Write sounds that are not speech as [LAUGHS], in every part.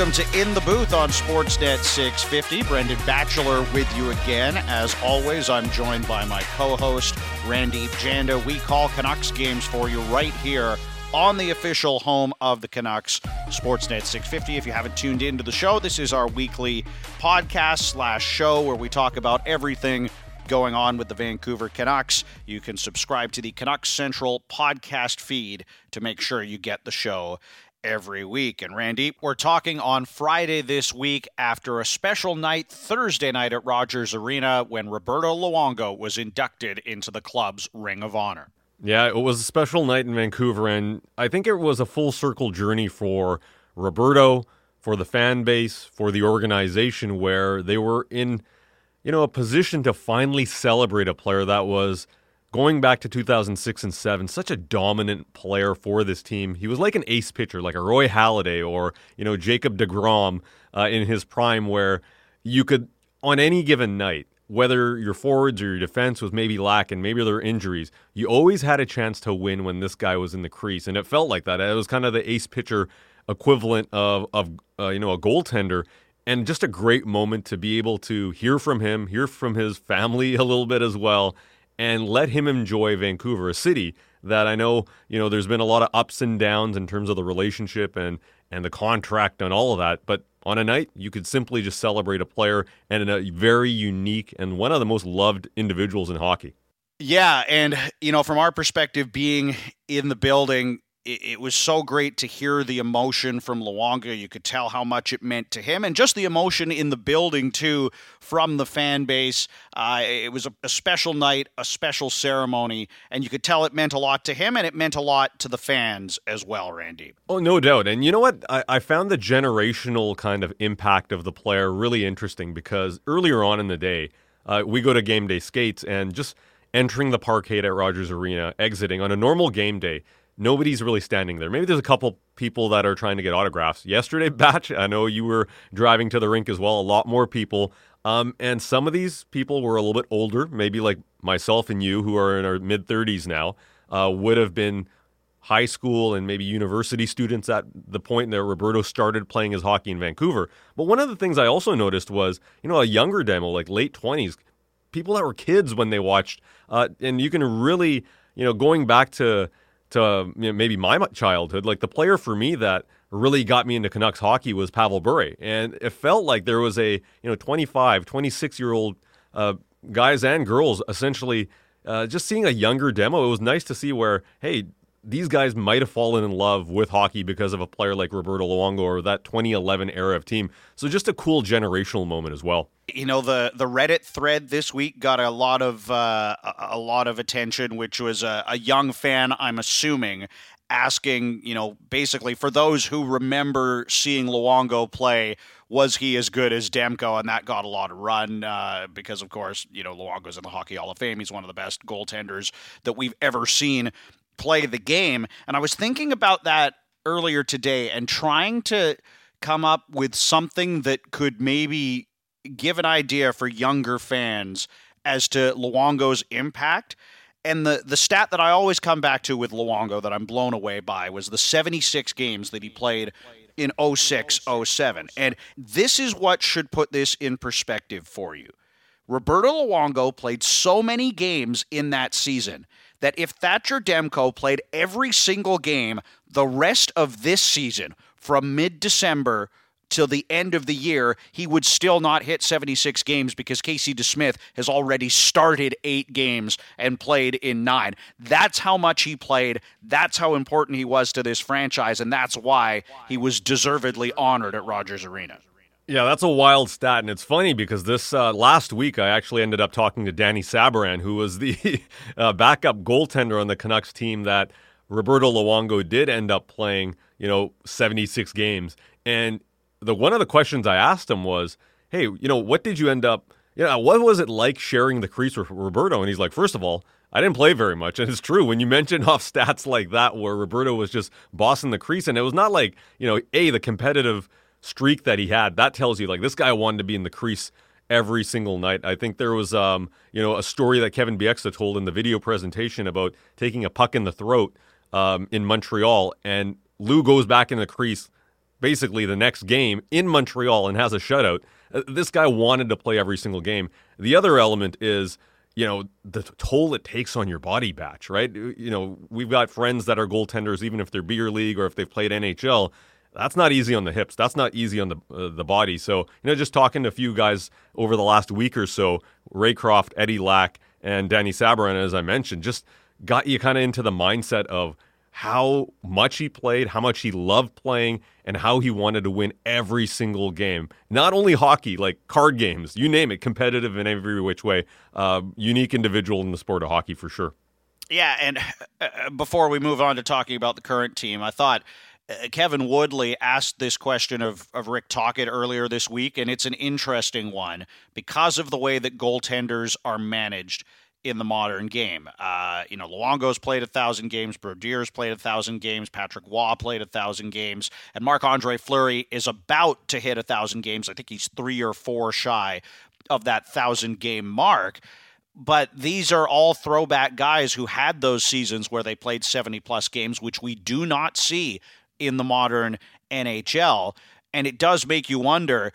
Welcome to In the Booth on Sportsnet 650. Brendan Batchelor with you again. As always, I'm joined by my co host, Randy Janda. We call Canucks games for you right here on the official home of the Canucks, Sportsnet 650. If you haven't tuned into the show, this is our weekly podcast slash show where we talk about everything going on with the Vancouver Canucks. You can subscribe to the Canucks Central podcast feed to make sure you get the show every week. And Randy, we're talking on Friday this week after a special night Thursday night at Rogers Arena when Roberto Luongo was inducted into the club's Ring of Honor. Yeah, it was a special night in Vancouver, and I think it was a full circle journey for Roberto, for the fan base, for the organization, where they were in, you know, a position to finally celebrate a player that was – going back to 2006 and 7 such a dominant player for this team. He was like an ace pitcher like a roy halladay or you know jacob degrom uh, in his prime where you could on any given night whether your forwards or your defense was maybe lacking maybe there were injuries you always had a chance to win when this guy was in the crease. And it felt like that. It was kind of the ace pitcher equivalent of, of uh, you know a goaltender. And just a great moment to be able to hear from him hear from his family [LAUGHS] a little bit as well and let him enjoy Vancouver, a city that I know, you know, there's been a lot of ups and downs in terms of the relationship and and the contract and all of that, but on a night you could simply just celebrate a player and a very unique and one of the most loved individuals in hockey. Yeah, and you know, from our perspective being in the building, it, it, was so great to hear the emotion from Luongo. You could tell how much it meant to him, and just the emotion in the building too from the fan base. Uh, it was a, a, special night, a special ceremony, and you could tell it meant a lot to him, and it meant a lot to the fans as well. Randy. Oh, no doubt. And you know what? I, I found the generational kind of impact of the player really interesting because earlier on in the day, uh, we go to game day skates and just entering the parkade at Rogers Arena, exiting on a normal game day nobody's really standing there. Maybe there's a couple people that are trying to get autographs. Yesterday, [LAUGHS] Batch, I know you were driving to the rink as well, a lot more people. Um, and some of these people were a little bit older, maybe like myself and you, who are in our mid 30s now, uh, would have been high school and maybe university students at the point that Roberto started playing his hockey in Vancouver. But one of the things I also noticed was, you know, a younger demo, like late 20s, people that were kids when they watched. Uh, and you can really, you know, going back to to you know, maybe my childhood, like the player for me that really got me into Canucks hockey was Pavel Bure. And it felt like there was a, you know, 25, 26 year old uh, guys and girls essentially uh, just seeing a younger demo. It was nice to see where, hey, these guys might have fallen in love with hockey because of a player like Roberto Luongo or that 2011 era of team. So just a cool generational moment as well. You know the the Reddit thread this week got a lot of uh, a lot of attention, which was a, a young fan, I'm assuming, asking, you know, basically for those who remember seeing Luongo play, was he as good as Demko? And that got a lot of run uh, because, of course, you know, Luongo's in the Hockey Hall of Fame. He's one of the best goaltenders that we've ever seen play the game. And I was thinking about that earlier today and trying to come up with something that could maybe give an idea for younger fans as to Luongo's impact. And the, the stat that I always come back to with Luongo that I'm blown away by was the 76 games that he played in 06 07. And this is what should put this in perspective for you. Roberto Luongo played so many games in that season that if Thatcher Demko played every single game the rest of this season from mid December till the end of the year, he would still not hit 76 games because Casey DeSmith has already started eight games and played in nine. That's how much he played. That's how important he was to this franchise, and that's why he was deservedly honored at Rogers Arena. Yeah, that's a wild stat, and it's funny because this uh, last week I actually ended up talking to Dany Sabourin, who was the [LAUGHS] uh, backup goaltender on the Canucks team that Roberto Luongo did end up playing, you know, 76 games. And the one of the questions I asked him was, "Hey, you know, what did you end up? You know, what was it like sharing the crease with Roberto?" And he's like, first of all, I didn't play very much. And it's true. When you mention [LAUGHS] off stats like that, where Roberto was just bossing the crease, and it was not like, you know, A, the competitive streak that he had, that tells you like this guy wanted to be in the crease every single night. I think there was um, you know, a story that Kevin Bieksa told in the video presentation about taking a puck in the throat um, in Montreal, and Lou goes back in the crease basically the next game in Montreal and has a shutout. Uh, this guy wanted to play every single game. The other element is you know the toll it takes on your body batch right you know we've got friends that are goaltenders even if they're beer league or if they've played nhl that's not easy on the hips that's not easy on the uh, the body so you know just talking to a few guys over the last week or so Raycroft eddie lack and dany sabourin as i mentioned just got you kind of into the mindset of how much he played, how much he loved playing, and how he wanted to win every single game. Not only hockey, like card games, you name it, competitive in every which way. Uh, unique individual in the sport of hockey for sure. Yeah, and uh, before we move on to talking about the current team, I thought Kevin Woodley asked this question of, of Rick Tocchet earlier this week, and it's an interesting one because of the way that goaltenders are managed in the modern game. Uh, you know, Luongo's played a thousand games, Brodeur's played a thousand games, Patrick Roy played a thousand games, and Marc Andre Fleury is about to hit a thousand games. I think he's three or four shy of that thousand game mark. But these are all throwback guys who had those seasons where they played 70 plus games, which we do not see in the modern NHL. And it does make you wonder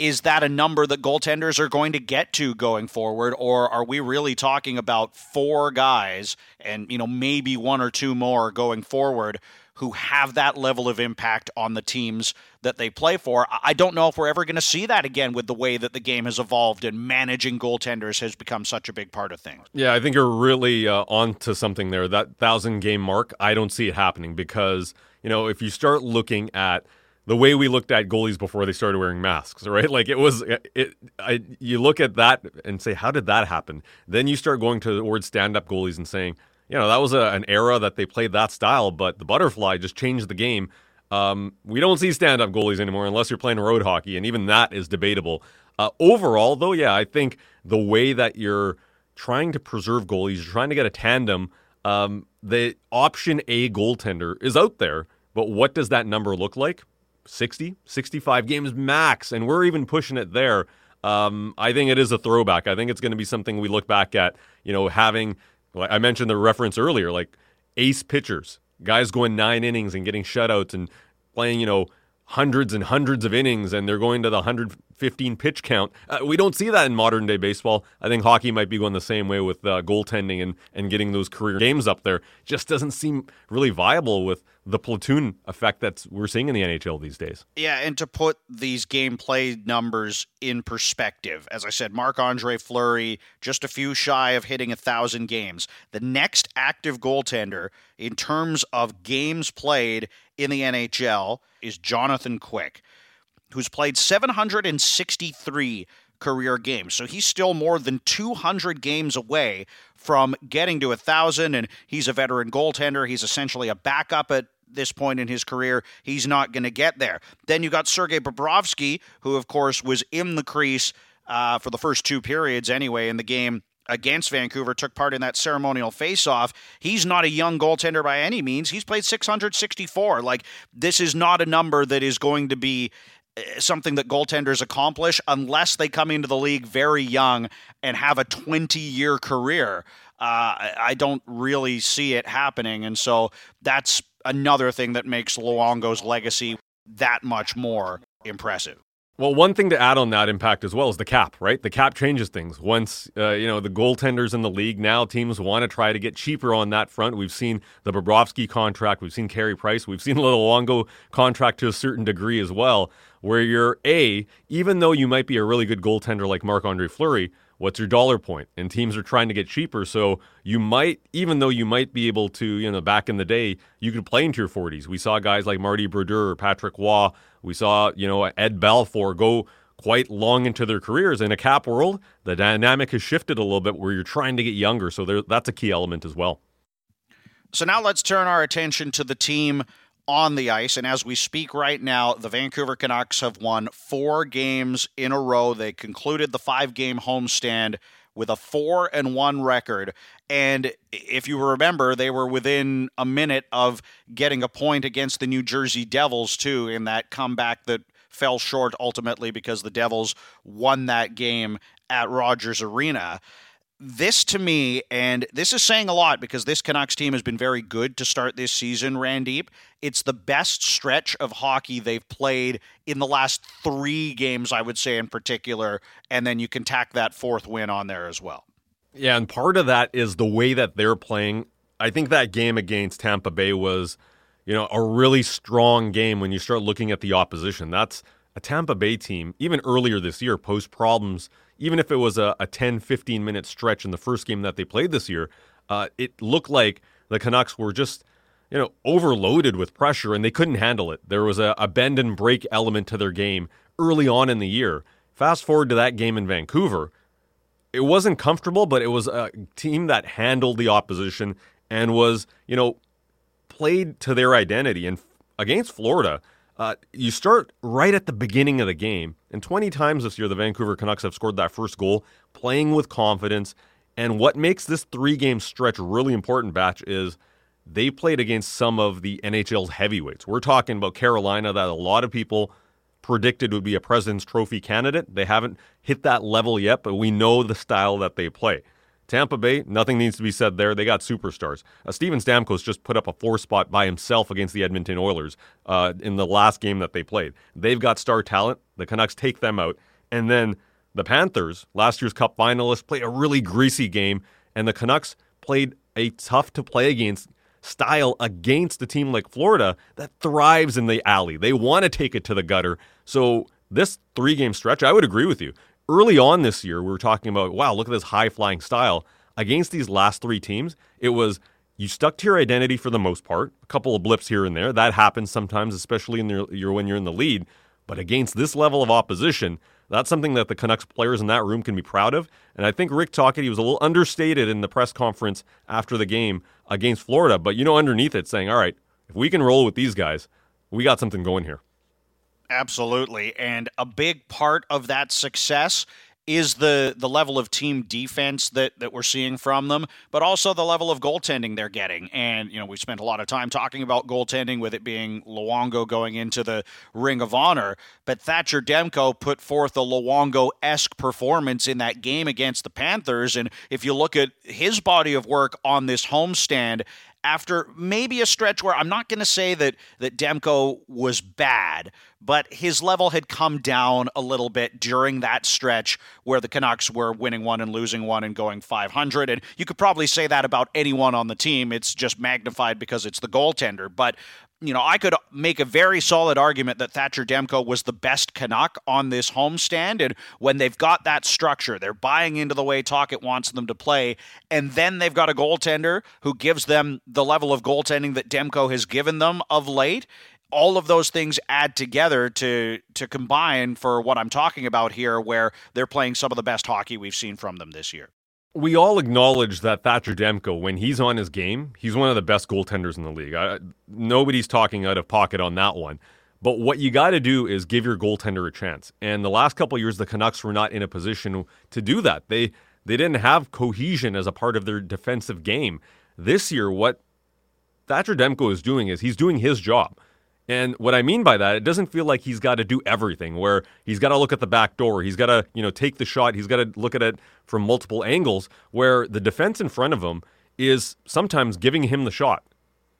is that a number that goaltenders are going to get to going forward or are we really talking about four guys and you know maybe one or two more going forward who have that level of impact on the teams that they play for i don't know if we're ever going to see that again with the way that the game has evolved and managing goaltenders has become such a big part of things yeah i think you're really uh, onto something there that thousand game mark i don't see it happening because you know if you start looking at the way we looked at goalies before they started wearing masks, [LAUGHS] right? Like it was, it. I, you look at that and say, how did that happen? Then you start going towards stand-up goalies and saying, you know, that was a, an era that they played that style, but the butterfly just changed the game. Um, we don't see stand-up goalies anymore unless you're playing road hockey, and even that is debatable. Uh, overall, though, yeah, I think the way that you're trying to preserve goalies, you're trying to get a tandem. Um, the option A goaltender is out there, but what does that number look like? 60, 65 games max, and we're even pushing it there. Um, I think it is a throwback. I think it's going to be something we look back at, you know, having, like I mentioned the reference earlier, like ace pitchers, guys going nine innings and getting shutouts and playing, you know, hundreds and hundreds of innings and they're going to the 115 pitch count. Uh, we don't see that in modern day baseball. I think hockey might be going the same way with uh, goaltending and, and getting those career games up there. Just doesn't seem really viable with the platoon effect that we're seeing in the NHL these days. Yeah, and to put these gameplay numbers in perspective, as I said, Marc Andre Fleury just a few shy of hitting a thousand games. The next active goaltender in terms of games played in the NHL is Jonathan Quick, who's played 763 career games. So he's still more than 200 games away from getting to a thousand, and he's a veteran goaltender. He's essentially a backup at this point in his career. He's not going to get there. Then you got Sergei Bobrovsky, who of course was in the crease uh, for the first two periods anyway in the game against Vancouver, took part in that ceremonial faceoff. He's not a young goaltender by any means. He's played 664. Like, this is not a number that is going to be eh, something that goaltenders accomplish unless they come into the league very young and have a 20 year career. Uh, I don't really see it happening. And so that's another thing that makes Luongo's legacy that much more impressive. Well, one thing to add on that impact as well is the cap, right? The cap changes things. Once, uh, you know, the goaltenders in the league, now teams want to try to get cheaper on that front. We've seen the Bobrovsky contract, we've seen Carey Price, we've seen [LAUGHS] the Luongo contract to a certain degree as well, where you're A, even though you might be a really good goaltender like Marc Andre Fleury, what's your dollar point? And teams are trying to get cheaper. So you might, even though you might be able to, you know, back in the day, you could play into your 40s. We saw guys like Marty Brodeur Patrick Roy. We saw, you know, Ed Belfour go quite long into their careers. In a cap world, the dynamic has shifted a little bit where you're trying to get younger. So there, that's a key element as well. So now let's turn our attention to the team on the ice. And as we speak right now, the Vancouver Canucks have won four games in a row. They concluded the five game homestand with a four and one record. And if you remember, they were within a minute of getting a point against the New Jersey Devils, too, in that comeback that fell short ultimately because the Devils won that game at Rogers Arena. This to me, and this is saying a lot because this Canucks team has been very good to start this season, Randip. It's the best stretch of hockey they've played in the last three games, I would say, in particular. And then you can tack that fourth win on there as well. Yeah, and part of that is the way that they're playing. I think that game against Tampa Bay was, you know, a really strong game when you start looking at the opposition. That's Tampa Bay team, even earlier this year, posed problems even if it was a, a 10, 15 minute stretch in the first game that they played this year, uh, it looked like the Canucks were just, you know, overloaded with pressure and they couldn't handle it. There was a, a bend and break element to their game early on in the year. Fast forward to that game in Vancouver, it wasn't comfortable, but it was a team that handled the opposition and was, you know, played to their identity. And against Florida, uh, you start right at the beginning of the game, and 20 times this year, the Vancouver Canucks have scored that first goal, playing with confidence. And what makes this three game stretch really important, Batch, is they played against some of the NHL's heavyweights. We're talking about Carolina, that a lot of people predicted would be a President's Trophy candidate. They haven't hit that level yet, but we know the style that they play. Tampa Bay, nothing needs to be said there. They got superstars. Uh, Steven Stamkos just put up a four spot by himself against the Edmonton Oilers uh, in the last game that they played. They've got star talent. The Canucks take them out. And then the Panthers, last year's Cup finalists, play a really greasy game. And the Canucks played a tough to play against style against a team like Florida that thrives in the alley. They want to take it to the gutter. So this three game stretch, I would agree with you early on this year, we were talking about, wow, look at this high flying style. Against these last three teams, it was you stuck to your identity for the most part. A couple of blips here and there. That happens sometimes, especially in the, when you're in the lead. But against this level of opposition, that's something that the Canucks players in that room can be proud of. And I think Rick Tocchet was a little understated in the press conference after the game against Florida. But you know, underneath it, saying, all right, if we can roll with these guys, we got something going here. Absolutely. And a big part of that success is the the level of team defense that that we're seeing from them, but also the level of goaltending they're getting. And you know, we spent a lot of time talking about goaltending with it being Luongo going into the Ring of Honor, but Thatcher Demko put forth a Luongo-esque performance in that game against the Panthers and if you look at his body of work on this homestand after maybe a stretch where I'm not going to say that that Demko was bad, but his level had come down a little bit during that stretch where the Canucks were winning one and losing one and going 500. And you could probably say that about anyone on the team. It's just magnified because it's the goaltender. But you know, I could make a very solid argument that Thatcher Demko was the best Canuck on this homestand. And when they've got that structure, they're buying into the way Tocchet wants them to play. And then they've got a goaltender who gives them the level of goaltending that Demko has given them of late. All of those things add together to to combine for what I'm talking about here, where they're playing some of the best hockey we've seen from them this year we all acknowledge that Thatcher Demko, when he's on his game, he's one of the best goaltenders in the league. I, nobody's talking out of pocket on that one. But what you got to do is give your goaltender a chance. And the last couple years, the Canucks were not in a position to do that. They they didn't have cohesion as a part of their defensive game. This year, what Thatcher Demko is doing is he's doing his job. And what I mean by that, it doesn't feel like he's got to do everything where he's got to look at the back door. He's got to, you know, take the shot. He's got to look at it from multiple angles where the defense in front of him is sometimes giving him the shot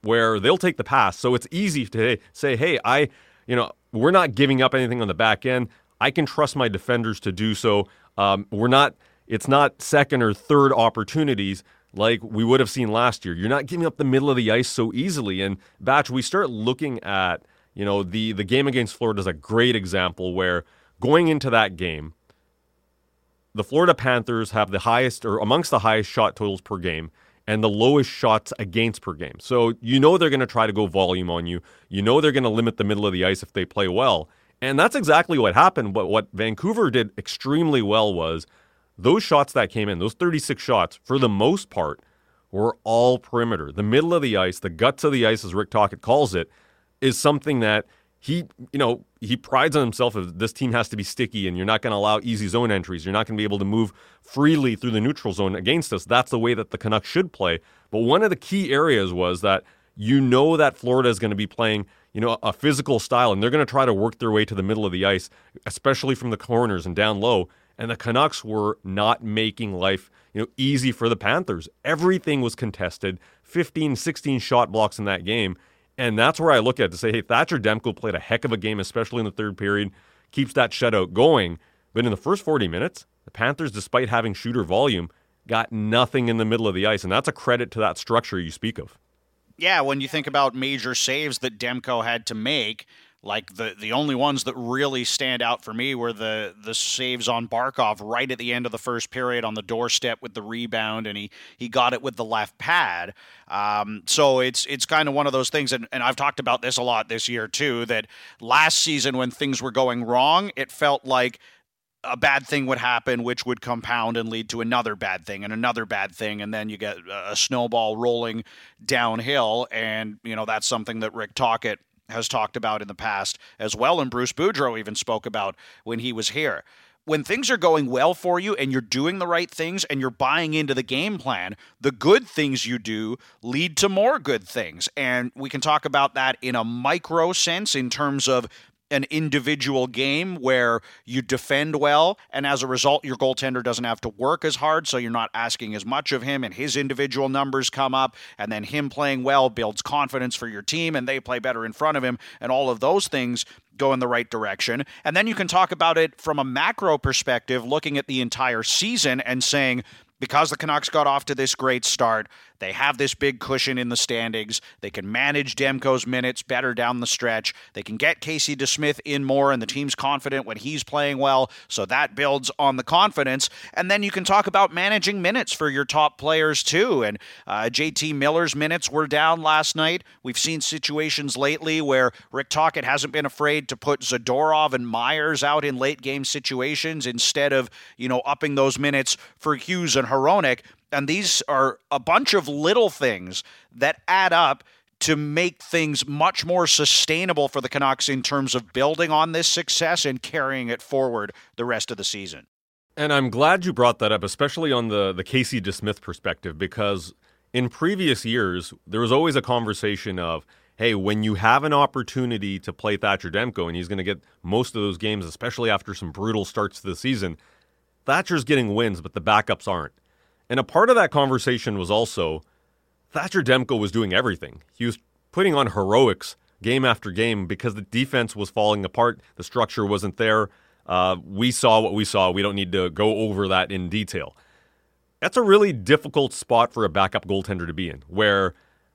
where they'll take the pass. So it's easy to say, hey, I, you know, we're not giving up anything on the back end. I can trust my defenders to do so. Um, we're not, it's not second or third opportunities like we would have seen last year. You're not giving up the middle of the ice so easily. And Batch, we start looking at, you know, the the game against Florida is a great example where going into that game, the Florida Panthers have the highest or amongst the highest shot totals per game and the lowest shots against per game. So you know they're going to try to go volume on you. You know they're going to limit the middle of the ice if they play well. And that's exactly what happened. But what Vancouver did extremely well was those shots that came in, those 36 shots, for the most part, were all perimeter. The middle of the ice, the guts of the ice, as Rick Tocchet calls it, is something that he, you know, he prides on himself of this team has to be sticky and you're not going to allow easy zone entries. You're not going to be able to move freely through the neutral zone against us. That's the way that the Canucks should play. But one of the key areas was that you know that Florida is going to be playing, you know, a physical style and they're going to try to work their way to the middle of the ice, especially from the corners and down low. And the Canucks were not making life you know easy for the Panthers. Everything was contested, 15, 16 shot blocks in that game. And that's where I look at to say, hey, Thatcher Demko played a heck of a game, especially in the third period, keeps that shutout going. But in the first 40 minutes, the Panthers, despite having shooter volume, got nothing in the middle of the ice. And that's a credit to that structure you speak of. Yeah, when you think about major saves that Demko had to make, like the the only ones that really stand out for me were the the saves on Barkov right at the end of the first period on the doorstep with the rebound, and he he got it with the left pad. Um, so it's it's kind of one of those things, and, and I've talked about this a lot this year too. That last season when things were going wrong, it felt like a bad thing would happen, which would compound and lead to another bad thing and another bad thing, and then you get a snowball rolling downhill. And you know that's something that Rick Tocchet has talked about in the past as well, and Bruce Boudreau even spoke about when he was here. When things are going well for you and you're doing the right things and you're buying into the game plan, the good things you do lead to more good things. And we can talk about that in a micro sense in terms of an individual game where you defend well, and as a result, your goaltender doesn't have to work as hard, so you're not asking as much of him, and his individual numbers come up, and then him playing well builds confidence for your team, and they play better in front of him, and all of those things go in the right direction. And then you can talk about it from a macro perspective, looking at the entire season and saying, because the Canucks got off to this great start, they have this big cushion in the standings. They can manage Demko's minutes better down the stretch. They can get Casey DeSmith in more, and the team's confident when he's playing well. So that builds on the confidence. And then you can talk about managing minutes for your top players, too. And uh, JT Miller's minutes were down last night. We've seen situations lately where Rick Tocchet hasn't been afraid to put Zadorov and Myers out in late game situations instead of, you know, upping those minutes for Hughes and Hronek. And these are a bunch of little things that add up to make things much more sustainable for the Canucks in terms of building on this success and carrying it forward the rest of the season. And I'm glad you brought that up, especially on the, the Casey DeSmith perspective, because in previous years, there was always a conversation of, hey, when you have an opportunity to play Thatcher Demko, and he's going to get most of those games, especially after some brutal starts to the season, Thatcher's getting wins, but the backups aren't. And a part of that conversation was also Thatcher Demko was doing everything. He was putting on heroics game after game because the defense was falling apart. The structure wasn't there. Uh, we saw what we saw. We don't need to go over that in detail. That's a really difficult spot for a backup goaltender to be in, where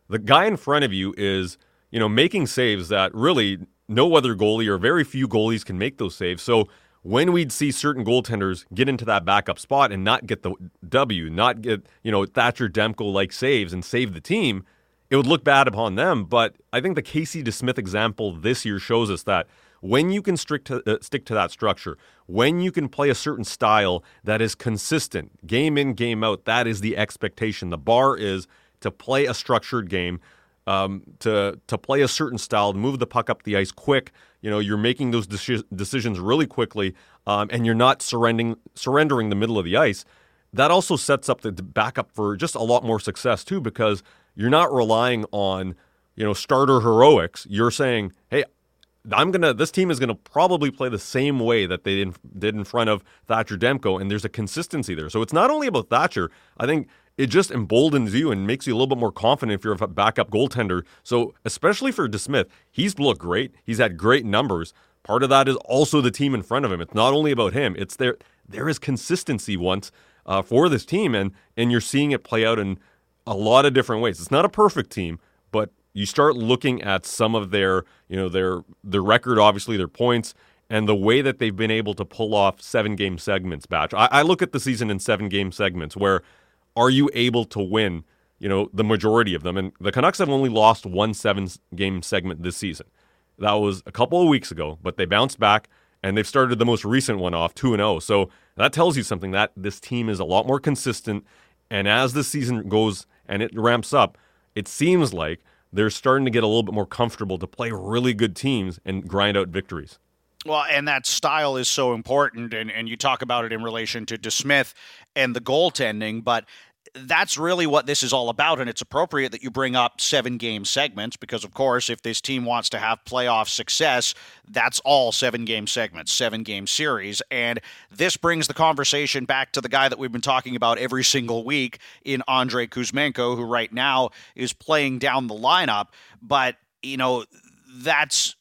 the guy in front of you is, you know, making saves that really no other goalie or very few goalies can make those saves. So when we'd see certain goaltenders get into that backup spot and not get the W, not get, you know, Thatcher Demko like saves and save the team, it would look bad upon them. But I think the Casey DeSmith example this year shows us that when you can stick to, uh, stick to that structure, when you can play a certain style that is consistent, game in, game out, that is the expectation. The bar is to play a structured game, um, to to play a certain style, to move the puck up the ice quick, you know, you're making those de- decisions really quickly, um, and you're not surrendering surrendering the middle of the ice. That also sets up the backup for just a lot more success too, because you're not relying on you know starter heroics. You're saying, hey, I'm gonna. This team is gonna probably play the same way that they did in front of Thatcher Demko, and there's a consistency there. So it's not only about Thatcher. I think it just emboldens you and makes you a little bit more confident if you're a backup goaltender. So, especially for DeSmith, he's looked great. He's had great numbers. Part of that is also the team in front of him. It's not only about him. It's there. There is consistency once uh, for this team, and and you're seeing it play out in a lot of different ways. It's not a perfect team, but you start looking at some of their, you know, their their record, obviously their points, and the way that they've been able to pull off seven game segments. Batch. I, I look at the season in seven game segments where are you able to win, you know, the majority of them? And the Canucks have only lost one seven game segment this season. That was a couple of weeks ago, but they bounced back and they've started the most recent one off 2 and 0. So that tells you something that this team is a lot more consistent and as the season goes and it ramps up, it seems like they're starting to get a little bit more comfortable to play really good teams and grind out victories. Well, and that style is so important, and, and you talk about it in relation to DeSmith and the goaltending, but that's really what this is all about. And it's appropriate that you bring up seven game segments because, of course, if this team wants to have playoff success, that's all seven game segments, seven game series. And this brings the conversation back to the guy that we've been talking about every single week in Andrei Kuzmenko, who right now is playing down the lineup. But, you know, that's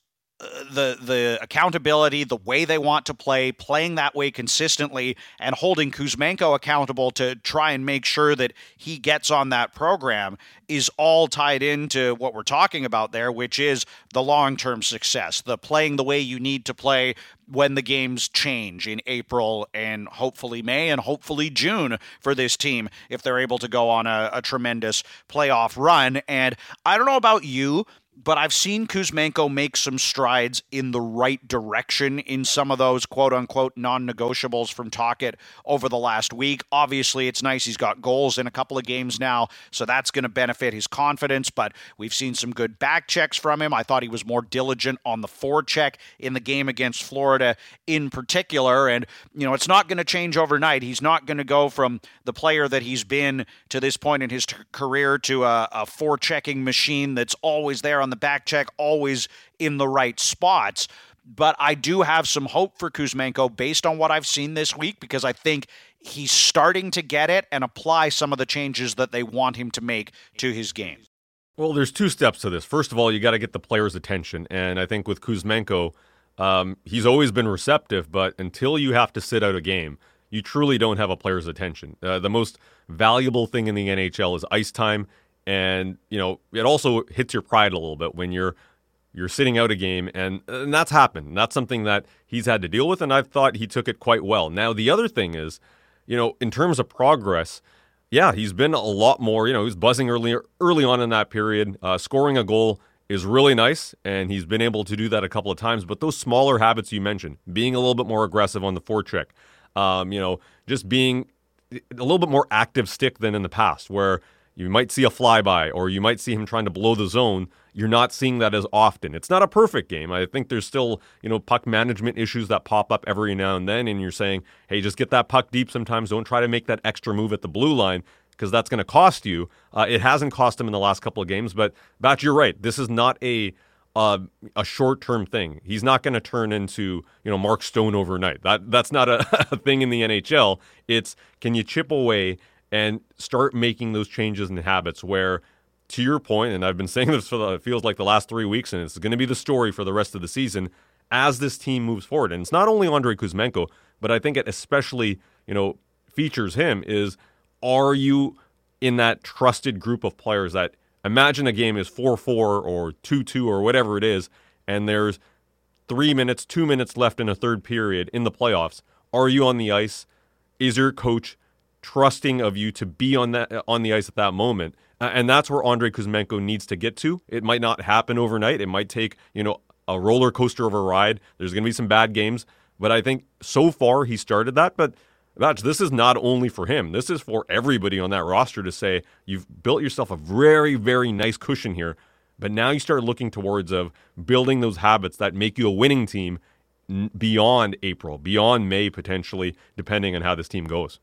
the the accountability, the way they want to play, playing that way consistently, and holding Kuzmenko accountable to try and make sure that he gets on that program is all tied into what we're talking about there, which is the long term success, the playing the way you need to play when the games change in April and hopefully May and hopefully June for this team if they're able to go on a, a tremendous playoff run. And I don't know about you but I've seen Kuzmenko make some strides in the right direction in some of those quote unquote non negotiables from Tocchet over the last week. Obviously, it's nice he's got goals in a couple of games now, so that's going to benefit his confidence. But we've seen some good back checks from him. I thought he was more diligent on the forecheck in the game against Florida in particular. And, you know, it's not going to change overnight. He's not going to go from the player that he's been to this point in his t- career to a, a forechecking machine that's always there on the back check, always in the right spots. But I do have some hope for Kuzmenko based on what I've seen this week because I think he's starting to get it and apply some of the changes that they want him to make to his game. Well, there's two steps to this. First of all, you got to get the player's attention. And I think with Kuzmenko, um, he's always been receptive, but until you have to sit out a game, you truly don't have a player's attention. Uh, the most valuable thing in the NHL is ice time and you know it also hits your pride a little bit when you're you're sitting out a game and, and that's happened. That's something that he's had to deal with and I've thought he took it quite well. Now the other thing is you know in terms of progress yeah he's been a lot more you know he's buzzing early early on in that period. Uh, scoring a goal is really nice and he's been able to do that a couple of times but those smaller habits you mentioned being a little bit more aggressive on the forecheck um, you know just being a little bit more active stick than in the past where you might see a flyby or you might see him trying to blow the zone. You're not seeing that as often. It's not a perfect game. I think there's still, you know, puck management issues that pop up every now and then and you're saying, "Hey, just get that puck deep sometimes. Don't try to make that extra move at the blue line." Because that's going to cost you. Uh, it hasn't cost him in the last couple of games, but Batch, you're right. This is not a uh, a short term thing. He's not going to turn into you know Mark Stone overnight. That that's not a, [LAUGHS] a thing in the NHL. It's can you chip away and start making those changes in habits where to your point and I've been saying [LAUGHS] this for the, it feels like the last 3 weeks and it's going to be the story for the rest of the season as this team moves forward. And it's not only Andrei Kuzmenko but I think it especially you know features him is are you in that trusted group of players that imagine a game is 4-4 or 2-2 or whatever it is and there's 3 minutes 2 minutes left in a third period in the playoffs. Are you on the ice? Is your coach trusting of you to be on that on the ice at that moment. And that's where Andrei Kuzmenko needs to get to. It might not happen overnight. It might take, you know, a roller coaster of a ride. There's going to be some bad games, but I think so far he started that, but Batch, this is not only for him. This is for everybody on that roster to say you've built yourself a very, very nice cushion here. But now you start looking towards of building those habits that make you a winning team beyond April, beyond May potentially, depending on how this team goes.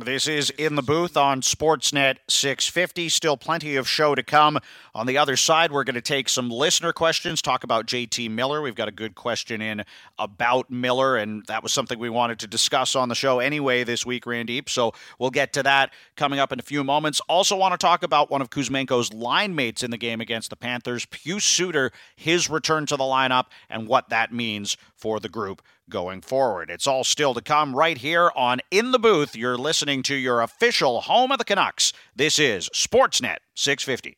This is In the Booth on Sportsnet 650. Still plenty of show to come. On the other side, we're going to take some listener questions, talk about JT Miller. We've got a good question in about Miller, and that was something we wanted to discuss on the show anyway this week, Randip. So we'll get to that coming up in a few moments. Also, want to talk about one of Kuzmenko's line mates in the game against the Panthers, Pius Suter, his return to the lineup, and what that means for the group going forward. It's all still to come right here on In the Booth. You're listening to your official home of the Canucks. This is Sportsnet 650.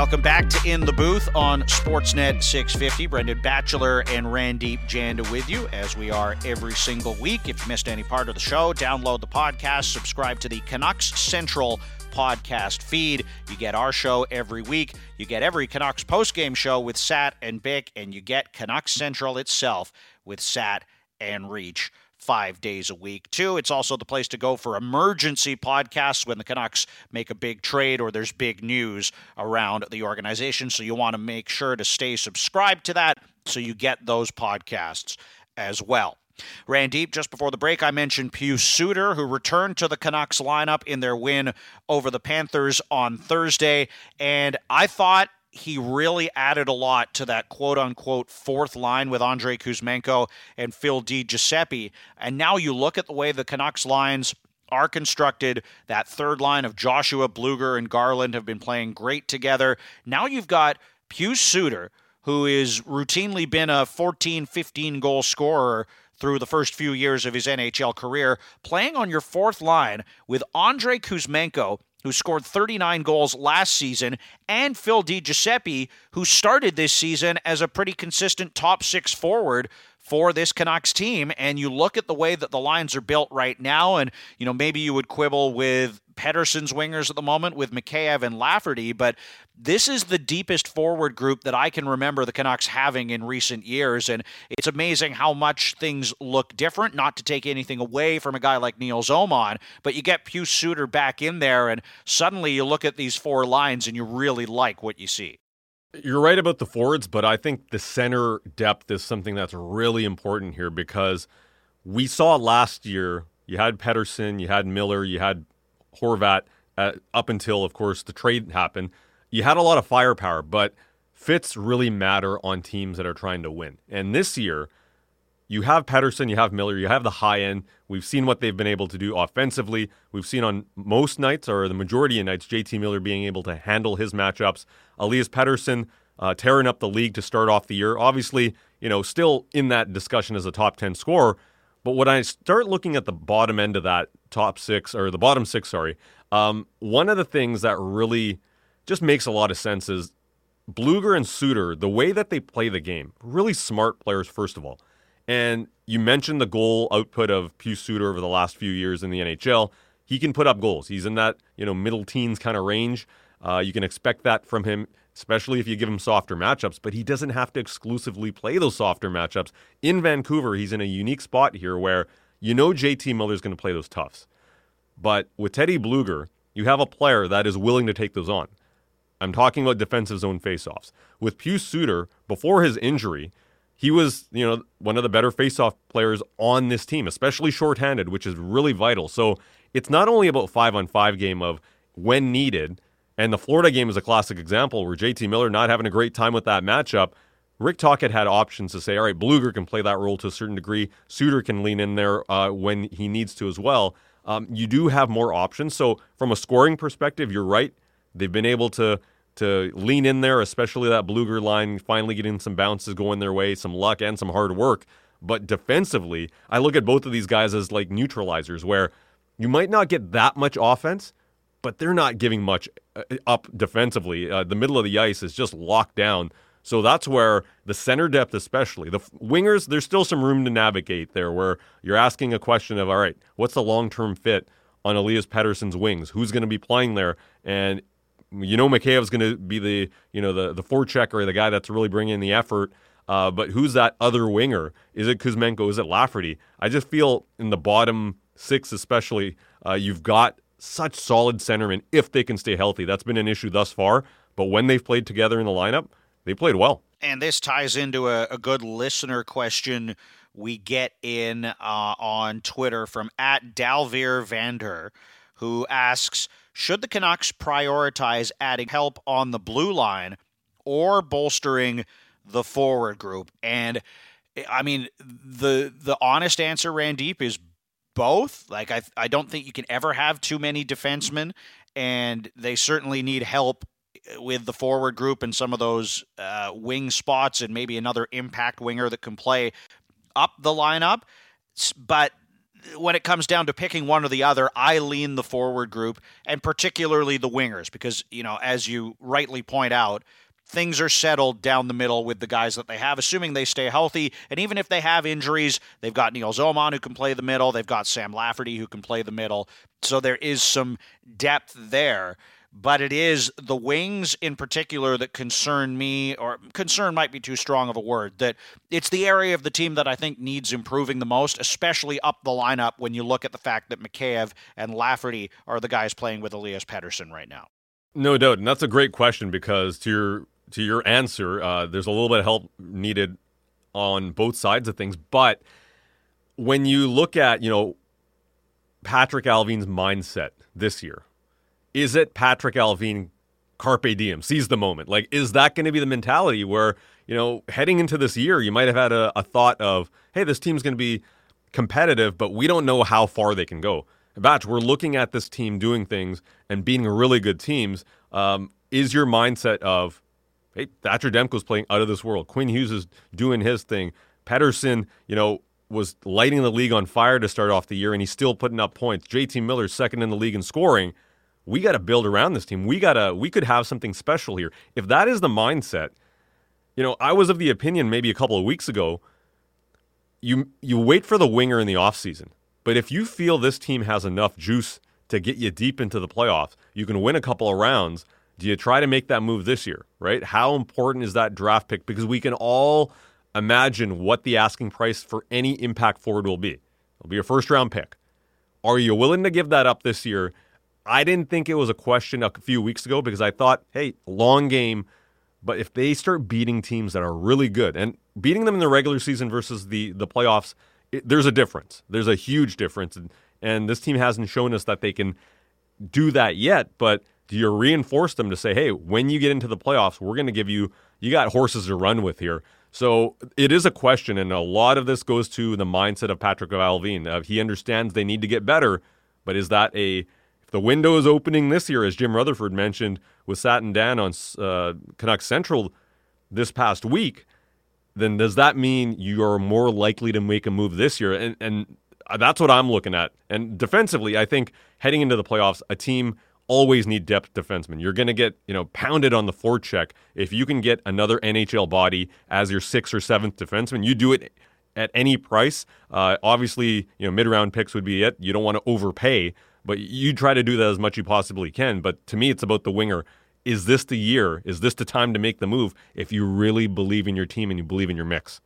Welcome back to In the Booth on Sportsnet 650. Brendan Batchelor and Randip Janda with you, as we are every single week. If you missed any part of the show, download the podcast, subscribe to the Canucks Central podcast feed. You get our show every week. You get every Canucks postgame show with Sat and Bik, and you get Canucks Central itself with Sat and Reach five days a week. Too, it's also the place to go for emergency podcasts when the Canucks make a big trade or there's big news around the organization. So you want to make sure to stay subscribed to that so you get those podcasts as well. Randip, just before the break, I mentioned Pius Suter, who returned to the Canucks lineup in their win over the Panthers on Thursday. And I thought he really added a lot to that quote unquote fourth line with Andrei Kuzmenko and Phil Di Giuseppe. And now you look at the way the Canucks lines are constructed. That third line of Joshua Blueger and Garland have been playing great together. Now you've got Pius Suter, who is routinely been a 14, 15 goal scorer through the first few years of his NHL career, playing on your fourth line with Andrei Kuzmenko, who scored 39 goals last season, and Phil Di Giuseppe, who started this season as a pretty consistent top six forward for this Canucks team. And you look at the way that the lines are built right now, and you know maybe you would quibble with Pettersson's wingers at the moment with Mikheyev and Lafferty, but this is the deepest forward group that I can remember the Canucks having in recent years. And it's amazing how much things look different, not to take anything away from a guy like Nils Åman, but you get Pius Suter back in there, and suddenly you look at these four lines and you really like what you see. You're right about the forwards, but I think the center depth is something that's really important here because we saw last year you had Pettersson, you had Miller, you had Horvat uh, up until, of course, the trade happened. You had a lot of firepower, but fits really matter on teams that are trying to win. And this year, you have Pettersson, you have Miller, you have the high end. We've seen what they've been able to do offensively. We've seen on most nights, or the majority of nights, JT Miller being able to handle his matchups. Elias Pettersson uh, tearing up the league to start off the year. Obviously, you know, still in that discussion as a top 10 scorer. But when I start looking at the bottom end of that top six, or the bottom six, sorry, um, one of the things that really just makes a lot of sense is Blueger and Suter, the way that they play the game, really smart players, first of all. And you mentioned the goal output of Pius Suter over the last few years in the NHL. He can put up goals. He's in that you know middle teens kind of range. Uh, you can expect that from him, especially if you give him softer matchups. But he doesn't have to exclusively play those softer matchups. In Vancouver, he's in a unique spot here where you know JT Miller's going to play those toughs. But with Teddy Blueger, you have a player that is willing to take those on. I'm talking about defensive zone faceoffs. With Pius Suter, before his injury, he was, you know, one of the better faceoff players on this team, especially shorthanded, which is really vital. So it's not only about five on five game of when needed, and the Florida game is a classic example where JT Miller not having a great time with that matchup. Rick Tocchet had options to say, all right, Blueger can play that role to a certain degree. Suter can lean in there uh, when he needs to as well. Um, you do have more options. So from a scoring perspective, you're right. They've been able to to lean in there, especially that Blueger line, finally getting some bounces going their way, some luck and some hard work. But defensively, I look at both of these guys as like neutralizers, where you might not get that much offense, but they're not giving much uh, up defensively. Uh, the middle of the ice is just locked down. So that's where the center depth, especially the wingers, there's still some room to navigate there where you're asking a question of, all right, what's the long term fit on Elias Pettersson's wings? Who's going to be playing there? And you know Mikheyev's going to be the you know the the forechecker, the guy that's really bringing the effort. Uh, but who's that other winger? Is it Kuzmenko? Is it Lafferty? I just feel in the bottom six, especially, uh, you've got such solid centermen if they can stay healthy. That's been an issue thus far. But when they've played together in the lineup, they played well. And this ties into a, a good listener question we get in uh, on Twitter from at Dalvir Vander, who asks should the Canucks prioritize adding help on the blue line or bolstering the forward group? And I mean, the the honest answer, Randip, is both. Like I I don't think you can ever have too many defensemen, and they certainly need help with the forward group and some of those uh, wing spots, and maybe another impact winger that can play up the lineup. But when it comes down to picking one or the other, I lean the forward group and particularly the wingers because, you know, as you rightly point out, things are settled down the middle with the guys that they have, assuming they stay healthy. And even if they have injuries, they've got Nils Åman who can play the middle, they've got Sam Lafferty who can play the middle. So there is some depth there. But it is the wings in particular that concern me, or concern might be too strong of a word, that it's the area of the team that I think needs improving the most, especially up the lineup when you look at the fact that Mikheyev and Lafferty are the guys playing with Elias Pettersson right now. No doubt, and that's a great question because to your to your answer, uh, there's a little bit of help needed on both sides of things. But when you look at you know Patrik Allvin's mindset this year, is it Patrik Allvin carpe diem, seize the moment? Like, is that going to be the mentality where you know heading into this year, you might have had a, a thought of, hey, this team's going to be competitive, but we don't know how far they can go. Batch, we're looking at this team doing things and being really good teams. Um, is your mindset of, hey, Thatcher Demko's playing out of this world. Quinn Hughes is doing his thing. Pettersson, you know, was lighting the league on fire to start off the year, and he's still putting up points. JT Miller's second in the league in scoring. We got to build around this team. We got to. We could have something special here. If that is the mindset, you know, I was of the opinion maybe a couple of weeks ago. You you wait for the winger in the offseason. But if you feel this team has enough juice to get you deep into the playoffs, you can win a couple of rounds. Do you try to make that move this year, right? How important is that draft pick? Because we can all imagine what the asking price for any impact forward will be. It'll be a first round pick. Are you willing to give that up this year? I didn't think it was a question a few weeks ago because I thought, hey, long game. But if they start beating teams that are really good and beating them in the regular season versus the the playoffs, it, there's a difference. There's a huge difference, and, and this team hasn't shown us that they can do that yet. But do you reinforce them to say, hey, when you get into the playoffs, we're going to give you you got horses to run with here. So it is a question, and a lot of this goes to the mindset of Patrik Allvin. Uh, he understands they need to get better, but is that a the window is opening this year, as Jim Rutherford mentioned with Sat Dan on uh, Canucks Central this past week? then does that mean you're more likely to make a move this year? And, and that's what I'm looking at. And defensively, I think heading into the playoffs, a team always need depth defensemen. You're going to get, you know, pounded on the forecheck. If you can get another NHL body as your sixth or seventh defenseman, you do it at any price. Uh, obviously, you know, mid-round picks would be it. You don't want to overpay, but you try to do that as much you possibly can. But to me, it's about the winger is this the year? Is this the time to make the move if you really believe in your team and you believe in your mix?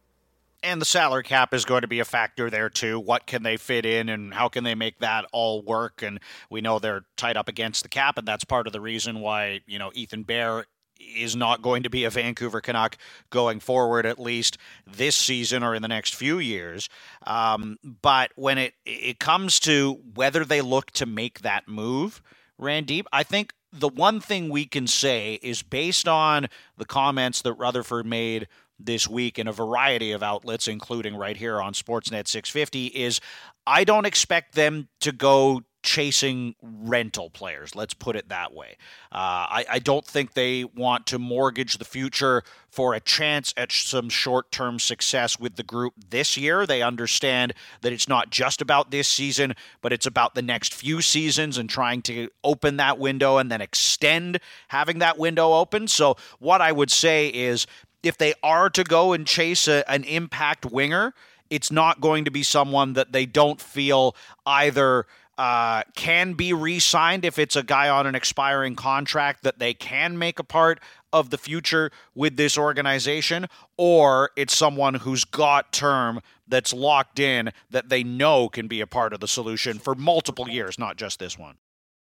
And the salary cap is going to be a factor there too. What can they fit in and how can they make that all work? And we know they're tied up against the cap, and that's part of the reason why, you know, Ethan Bear is not going to be a Vancouver Canuck going forward, at least this season or in the next few years. Um, but when it it comes to whether they look to make that move, Randip, I think the one thing we can say is based on the comments that Rutherford made this week in a variety of outlets, including right here on Sportsnet 650, is I don't expect them to go chasing rental players. Let's put it that way. Uh, I, I, don't think they want to mortgage the future for a chance at some short term success with the group this year. They understand that it's not just about this season, but it's about the next few seasons and trying to open that window and then extend having that window open. So, what I would say is if they are to go and chase a, an impact winger, it's not going to be someone that they don't feel either uh, can be re signed if it's a guy on an expiring contract that they can make a part of the future with this organization, or it's someone who's got term that's locked in that they know can be a part of the solution for multiple years, not just this one.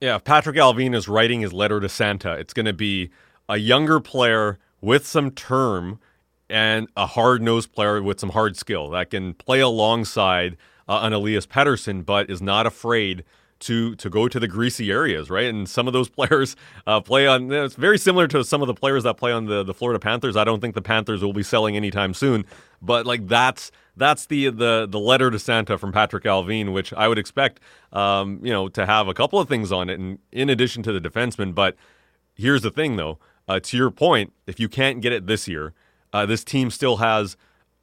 Yeah, if Patrik Allvin is writing his letter to Santa, it's going to be a younger player with some term and a hard nosed player with some hard skill that can play alongside uh, an Elias Pettersson, but is not afraid to to go to the greasy areas, right? And some of those [LAUGHS] players uh, play on. It's very similar to some of the players that play on the the Florida Panthers. I don't think the Panthers will be selling anytime soon, but like that's that's the the the letter to Santa from Patrik Allvin, which I would expect, um, you know, to have a couple of things on it, and in addition to the defenseman. But here's the thing, though. Uh, to your point, if you can't get it this year, uh, this team still has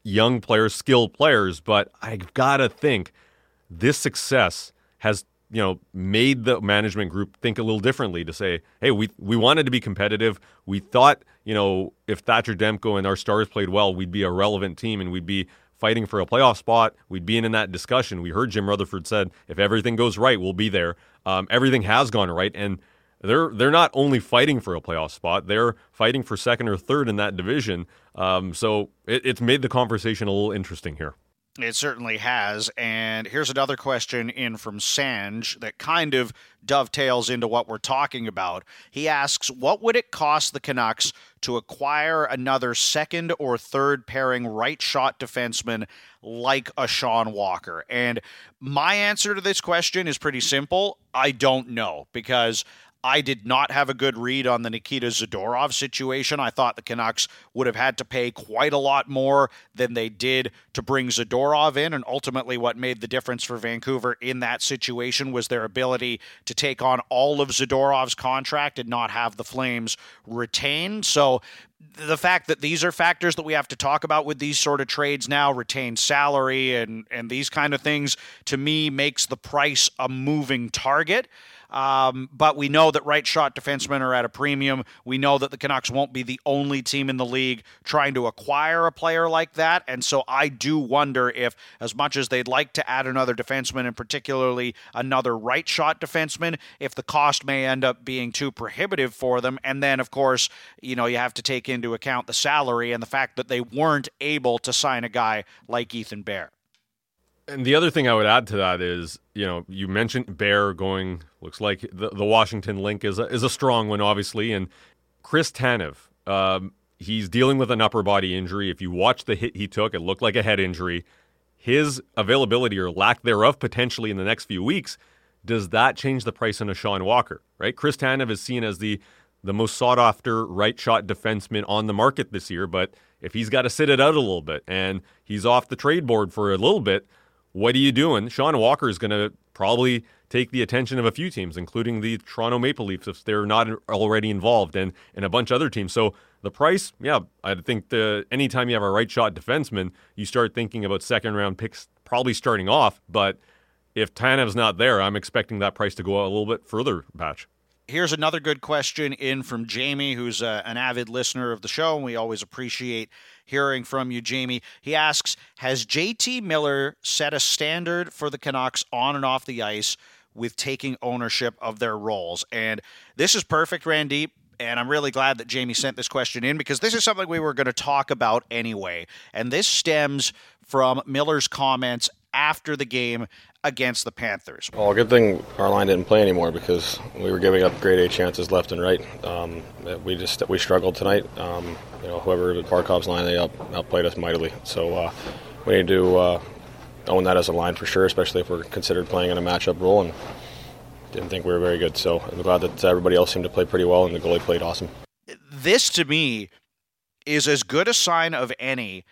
young players, skilled players, but I've got to think this success has you know made the management group think a little differently to say, hey, we we wanted to be competitive. We thought you know if Thatcher Demko and our stars played well, we'd be a relevant team and we'd be fighting for a playoff spot. We'd be in, in that discussion. We heard Jim Rutherford said, if everything goes right, we'll be there. Um, everything has gone right, and they're they're not only fighting for a playoff spot; they're fighting for second or third in that division. Um, so it, it's made the conversation a little interesting here. It certainly has. And here's another question in from Sanj that kind of dovetails into what we're talking about. He asks, What would it cost the Canucks to acquire another second or third pairing right shot defenseman like a Sean Walker? And my answer to this question is pretty simple. I don't know because I did not have a good read on the Nikita Zadorov situation. I thought the Canucks would have had to pay quite a lot more than they did to bring Zadorov in. And ultimately, what made the difference for Vancouver in that situation was their ability to take on all of Zadorov's contract and not have the Flames retain. So the fact that these are factors that we have to talk about with these sort of trades now, retained salary and and these kind of things, to me makes the price a moving target. Um, but we know that right shot defensemen are at a premium. We know that the Canucks won't be the only team in the league trying to acquire a player like that. And so I do wonder if, as much as they'd like to add another defenseman, and particularly another right shot defenseman, if the cost may end up being too prohibitive for them. And then, of course, you know, you have to take into account the salary and the fact that they weren't able to sign a guy like Ethan Bear. And the other thing I would add to that is, you know, you mentioned Bear going. Looks like the, the Washington link is a, is a strong one, obviously. And Chris Tanev, um, he's dealing with an upper body injury. If you watch the hit he took, it looked like a head injury. His availability or lack thereof potentially in the next few weeks, does that change the price on a Sean Walker? Right, Chris Tanev is seen as the the most sought after right shot defenseman on the market this year. But if he's got to sit it out a little bit and he's off the trade board for a little bit what are you doing? Sean Walker is going to probably take the attention of a few teams, including the Toronto Maple Leafs if they're not already involved, and and a bunch of other teams. So the price, yeah, I think the anytime you have a right shot defenseman, you start thinking about second round picks probably starting off. But if Tanev's not there, I'm expecting that price to go a little bit further, Batch. Here's another good question in from Jamie, who's a, uh, an avid listener of the show, and we always appreciate hearing from you, Jamie. He asks Has JT Miller set a standard for the Canucks on and off the ice with taking ownership of their roles? And this is perfect, Randy. And I'm really glad that Jamie sent this question in because this is something we were going to talk about anyway. And this stems from Miller's comments after the game against the Panthers. Well, good thing our line didn't play anymore because we were giving up grade A chances left and right. Um, we just we struggled tonight. Um, you know, whoever the Barkov's line they out, outplayed us mightily. So uh, we need to uh, own that as a line for sure, especially if we're considered playing in a matchup role. And didn't think we were very good. So I'm glad that everybody else seemed to play pretty well and the goalie played awesome. This to me is as good a sign of any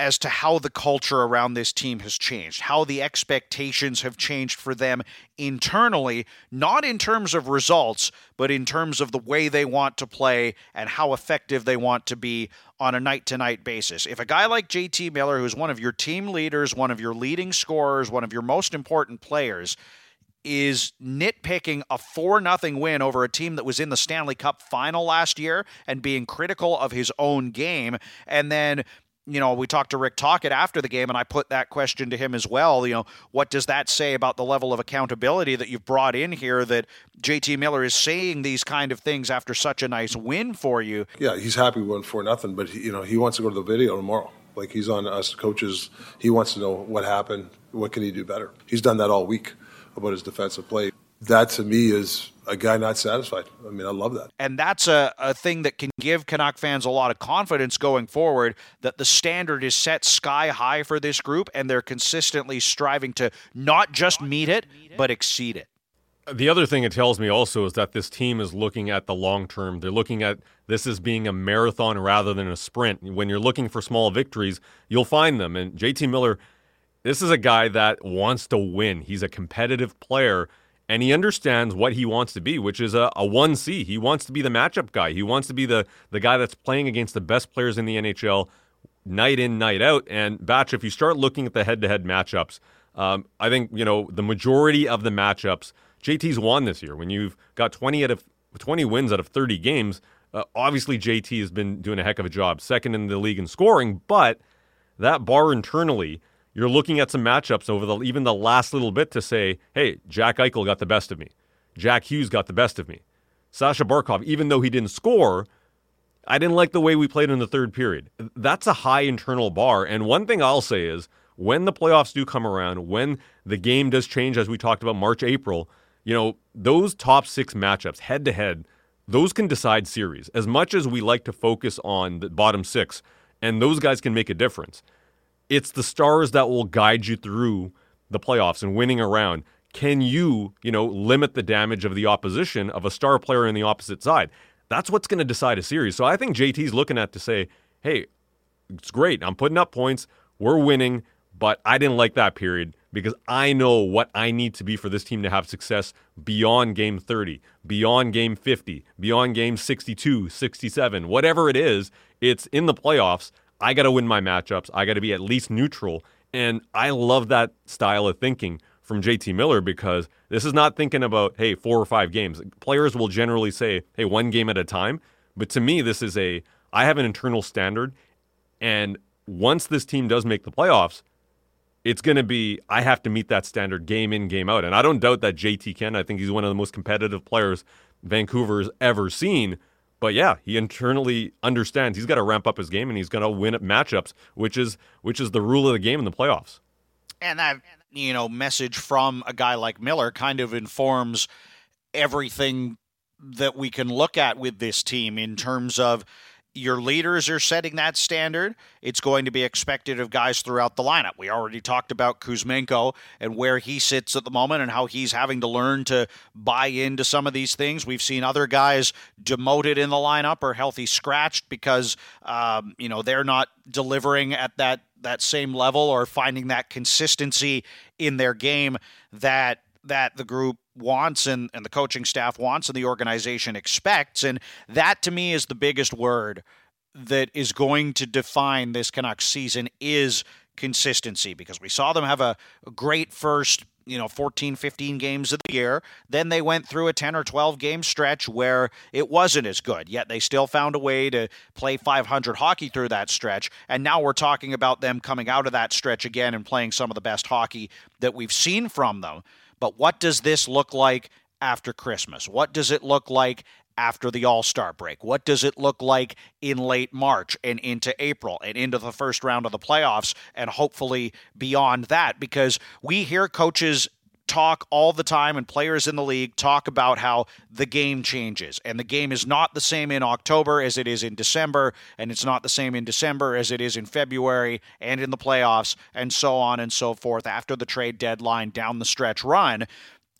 as to how the culture around this team has changed, how the expectations have changed for them internally, not in terms of results, but in terms of the way they want to play and how effective they want to be on a night to night basis. If a guy like JT Miller, who's one of your team leaders, one of your leading scorers, one of your most important players, is nitpicking a 4 nothing win over a team that was in the Stanley Cup final last year and being critical of his own game and then you know, we talked to Rick Tocchet after the game, and I put that question to him as well. You know, what does that say about the level of accountability that you've brought in here that JT Miller is saying these kind of things after such a nice win for you? Yeah, he's happy we won four nothing, but he, you know, he wants to go to the video tomorrow. Like he's on us coaches. He wants to know what happened. What can he do better? He's done that all week about his defensive play. That to me is a guy not satisfied. I mean, I love that. And that's a, a thing that can give Canuck fans a lot of confidence going forward that the standard is set sky high for this group and they're consistently striving to not just meet it, but exceed it. The other thing it tells me also is that this team is looking at the long term. They're looking at this as being a marathon rather than a sprint. When you're looking for small victories, you'll find them. And JT Miller, this is a guy that wants to win. He's a competitive player and he understands what he wants to be, which is a, a 1C. He wants to be the matchup guy. He wants to be the, the guy that's playing against the best players in the NHL night in, night out. And Batch, if you start looking at the head to head matchups, um, I think, you know, the majority of the matchups, JT's won this year. When you've got 20 out of 20 wins out of 30 games, uh, obviously JT has been doing a heck of a job, second in the league in scoring, but that bar internally you're looking at some matchups over the even the last little bit to say, hey, Jack Eichel got the best of me. Jack Hughes got the best of me. Sasha Barkov, even though he didn't score, I didn't like the way we played in the third period. That's a high internal bar. And one thing I'll say is when the playoffs do come around, when the game does change, as we talked about March, April, you know, those top six matchups head to head, those can decide series. As much as we like to focus on the bottom six, and those guys can make a difference, it's the stars that will guide you through the playoffs and winning around. Can you, you know, limit the damage of the opposition of a star player in the opposite side? That's what's going to decide a series. So I think JT's looking at to say, hey, it's great. I'm putting up points. We're winning, but I didn't like that period because I know what I need to be for this team to have success beyond game 30, beyond game 50, beyond game 62, 67, whatever it is. It's in the playoffs. I got to win my matchups. I got to be at least neutral. And I love that style of thinking from JT Miller because this is not thinking about, hey, four or five games. Players will generally say, hey, one game at a time. But to me, this is a, I have an internal standard. And once this team does make the playoffs, it's going to be, I have to meet that standard game in, game out. And I don't doubt that JT can. I think he's one of the most competitive players Vancouver's ever seen. But yeah, he internally understands he's got to ramp up his game and he's going to win at matchups, which is which is the rule of the game in the playoffs. And that you know message from a guy like Miller kind of informs everything that we can look at with this team in terms of your leaders are setting that standard. It's going to be expected of guys throughout the lineup. We already talked about Kuzmenko and where he sits at the moment and how he's having to learn to buy into some of these things. We've seen other guys demoted in the lineup or healthy scratched because um, you know they're not delivering at that that same level or finding that consistency in their game that that the group wants and, and the coaching staff wants and the organization expects. And that to me is the biggest word that is going to define this Canucks season is consistency because we saw them have a, great first you know 14 15 games of the year then they went through a 10 or 12 game stretch where it wasn't as good yet they still found a way to play 500 hockey through that stretch and now we're talking about them coming out of that stretch again and playing some of the best hockey that we've seen from them but what does this look like after Christmas? What does it look like after the All Star break? What does it look like in late March and into April and into the first round of the playoffs and hopefully beyond that? Because we hear coaches talk all the time and players in the league talk about how the game changes and the game is not the same in October as it is in December and it's not the same in December as it is in February and in the playoffs and so on and so forth after the trade deadline down the stretch run.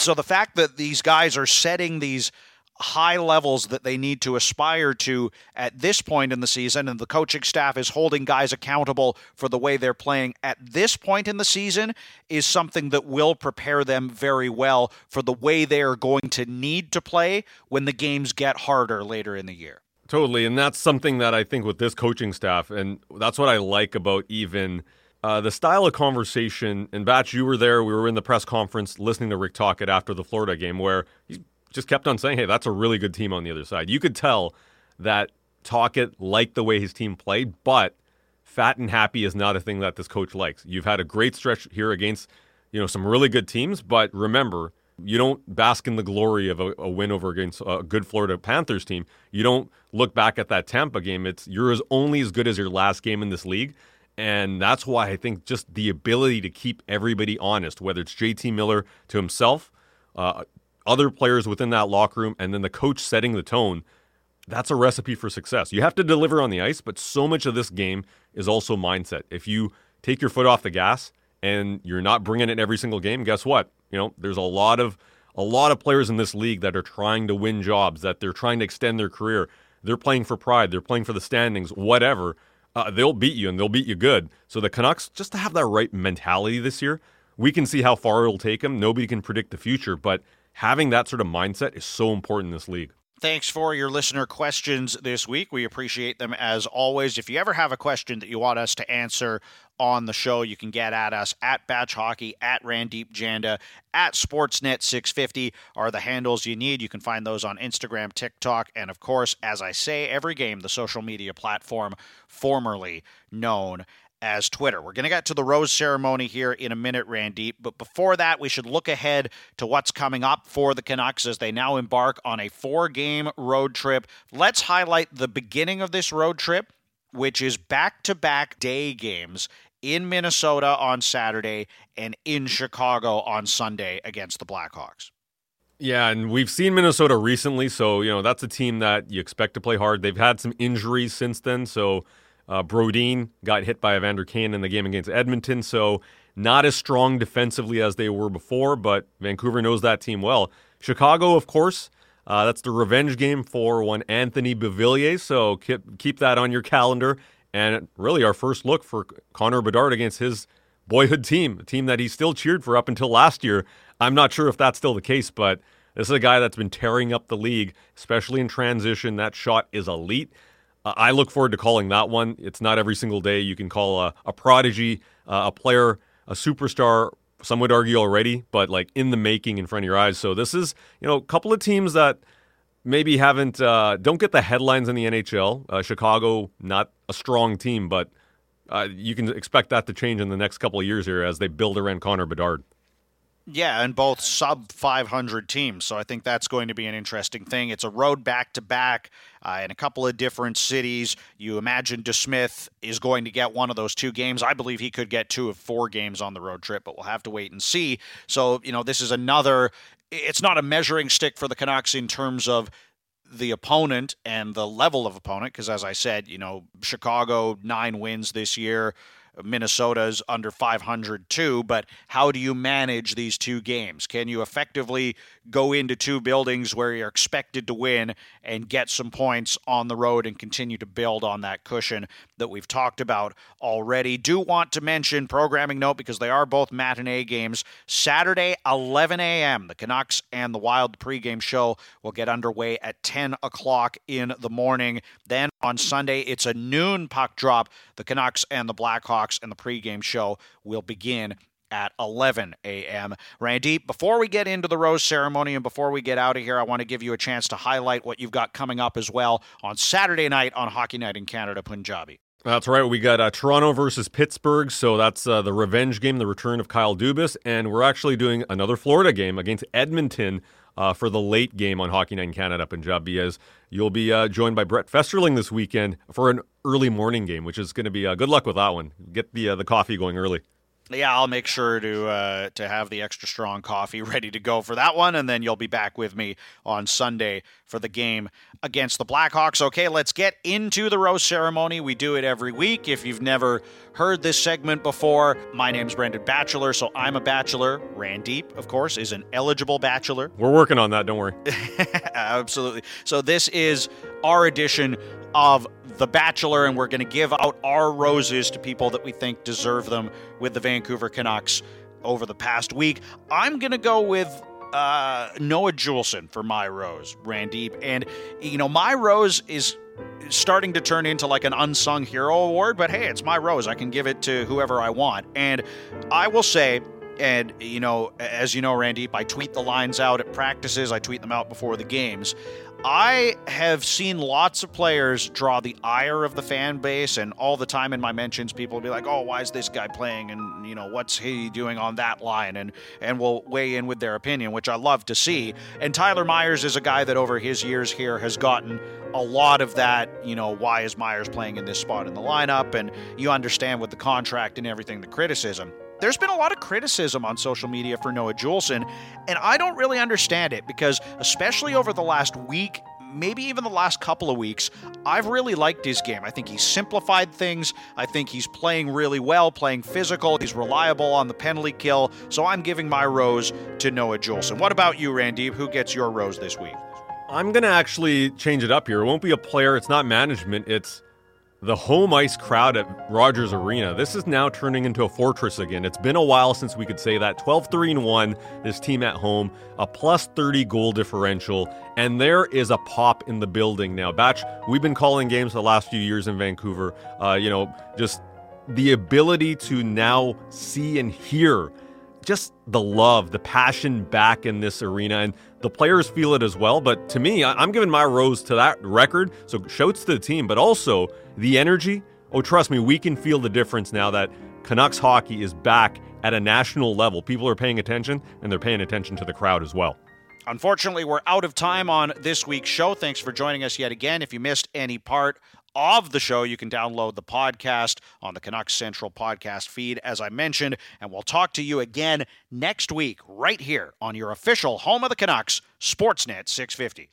So the fact that these guys are setting these high levels that they need to aspire to at this point in the season, and the coaching staff is holding guys accountable for the way they're playing at this point in the season, is something that will prepare them very well for the way they are going to need to play when the games get harder later in the year. Totally. And that's something that I think with this coaching staff, and that's what I like about even. Uh, the style of conversation, and Batch, you were there. We were in the press conference listening to Rick Tocchet after the Florida game, where he's just kept on saying, hey, that's a really good team on the other side. You could tell that Tocchet liked the way his team played, but fat and happy is not a thing that this coach likes. You've had a great stretch here against, you know, some really good teams, but remember, you don't bask in the glory of a, a, win over against a good Florida Panthers team. You don't look back at that Tampa game. It's you're as only as good as your last game in this league. And that's why I think just the ability to keep everybody honest, whether it's JT Miller to himself, uh, other players within that locker room, and then the coach setting the tone, that's a recipe for success. You have to deliver on the ice, but so much of this game is also mindset. If you take your foot off the gas and you're not bringing it every single game, guess what? You know, there's a lot of a lot of players in this league that are trying to win jobs, that they're trying to extend their career. They're playing for pride, they're playing for the standings, whatever. Uh, they'll beat you and they'll beat you good. So the Canucks just to have that right mentality this year. We can see how far it'll take them. Nobody can predict the future, but having that sort of mindset is so important in this league. Thanks for your listener questions this week. We appreciate them as always. If you ever have a question that you want us to answer on the show, you can get at us at Batch Hockey, at Randip Janda, at Sportsnet 650 are the handles you need. You can find those on Instagram, TikTok, and of course, as I say every game, the social media platform formerly known as Twitter. We're going to get to the rose ceremony here in a minute, Randy. But before that, we should look ahead to what's coming up for the Canucks as they now embark on a four game road trip. Let's highlight the beginning of this road trip, which is back to back day games in Minnesota on Saturday and in Chicago on Sunday against the Blackhawks. Yeah, and we've seen Minnesota recently, so you know that's a team that you expect to play hard. They've had some injuries since then, so uh, Brodin got hit by Evander Kane in the game against Edmonton, so not as strong defensively as they were before, but Vancouver knows that team well. Chicago, of course, uh, that's the revenge game for one Anthony Beauvillier, so keep, keep that on your calendar. And really, our first look for Connor Bedard against his boyhood team, a team that he still cheered for up until last year. I'm not sure if that's still the case, but this is a guy that's been tearing up the league, especially in transition. That shot is elite. Uh, I look forward to calling that one. It's not every single day you can call a, a prodigy, uh, a player, a superstar. Some would argue already, but like in the making in front of your eyes. So this is, you know, a couple of teams that maybe haven't uh, don't get the headlines in the NHL. Uh, Chicago, not a strong team, but uh, you can expect that to change in the next couple of years here as they build around Connor Bedard. Yeah, and both sub 500 teams. So I think that's going to be an interesting thing. It's a road back to back uh, in a couple of different cities. You imagine DeSmith is going to get one of those two games. I believe he could get two of four games on the road trip, but we'll have to wait and see. So, you know, this is another, it's not a measuring stick for the Canucks in terms of the opponent and the level of opponent, because as I said, you know, Chicago, nine wins this year. Minnesota's under 500 too, but how do you manage these two games? Can you effectively go into two buildings where you're expected to win and get some points on the road and continue to build on that cushion that we've talked about already? Do want to mention programming note because they are both matinee games. Saturday, 11 a.m., the Canucks and the Wild pregame show will get underway at 10 o'clock in the morning. Then on Sunday, it's a noon puck drop. The Canucks and the Blackhawks and the pregame show will begin at 11 a.m. Randy, before we get into the rose ceremony and before we get out of here, I want to give you a chance to highlight what you've got coming up as well on Saturday night on Hockey Night in Canada, Punjabi. That's right. We got uh, Toronto versus Pittsburgh, so that's uh, the revenge game, the return of Kyle Dubas, and we're actually doing another Florida game against Edmonton uh, for the late game on Hockey Night in Canada, Punjabi, as you'll be uh, joined by Brett Festerling this weekend for an early morning game, which is going to be uh, good luck with that one. Get the uh, the coffee going early yeah, I'll make sure to uh, to have the extra strong coffee [LAUGHS] ready to go for that one, and then you'll be back with me on Sunday for the game against the Blackhawks. Okay, let's get into the rose ceremony. We do it every week. If you've never heard this segment before, my name's Brendan Batchelor, so I'm a bachelor. Randip, of course, is an eligible bachelor. We're working on that. Don't worry. [LAUGHS] Absolutely. So this is our edition of The Bachelor, and we're going to give out our roses to people that we think deserve them with the Vancouver Canucks over the past week. I'm going to go with uh, Noah Juulsen for my rose, Randip. And, you know, my rose is starting to turn into like an unsung hero award, but hey, it's my rose. I can give it to whoever I want. And I will say, and you know, as you know, Randy, I tweet the lines out at practices. I tweet them out before the games. I have seen lots of players draw the ire of the fan base, and all the time in my mentions, people will be like, "Oh, why is this guy playing?" and you know, "What's he doing on that line?" and and will weigh in with their opinion, which I love to see. And Tyler Myers is a guy that over his years here has gotten a lot of that. You know, why is Myers playing in this spot in the lineup? And you understand with the contract and everything, the criticism there's been a lot of criticism on social media for Noah Juulsen, and I don't really understand it because, especially over the last week, maybe even the last couple of weeks, I've really liked his game. I think he's simplified things. I think he's playing really well, playing physical. He's reliable on the penalty kill. So I'm giving my rose to Noah Juulsen. What about you, Randy? Who gets your rose this week? I'm going to actually change it up here. It won't be a player, it's not management, it's the home ice crowd at Rogers Arena. This is now turning into a fortress again. It's been a while since we could say that. 12 3 1, this team at home, a plus 30 goal differential, and there is a pop in the building now. Batch, we've been calling games the last few years in Vancouver. Uh, you know, just the ability to now see and hear just the love, the passion back in this arena. And the players feel it as well. But to me, I'm giving my rose to that record. So shouts to the team, but also the energy oh, trust me, we can feel the difference now that Canucks hockey is back at a national level. People are paying attention, and they're paying attention to the crowd as well. Unfortunately, we're out of time on this week's show. Thanks for joining us yet again. If you missed any part of the show, you can download the podcast on the Canucks Central podcast feed, as I mentioned. And we'll talk to you again next week, right here on your official home of the Canucks, Sportsnet 650.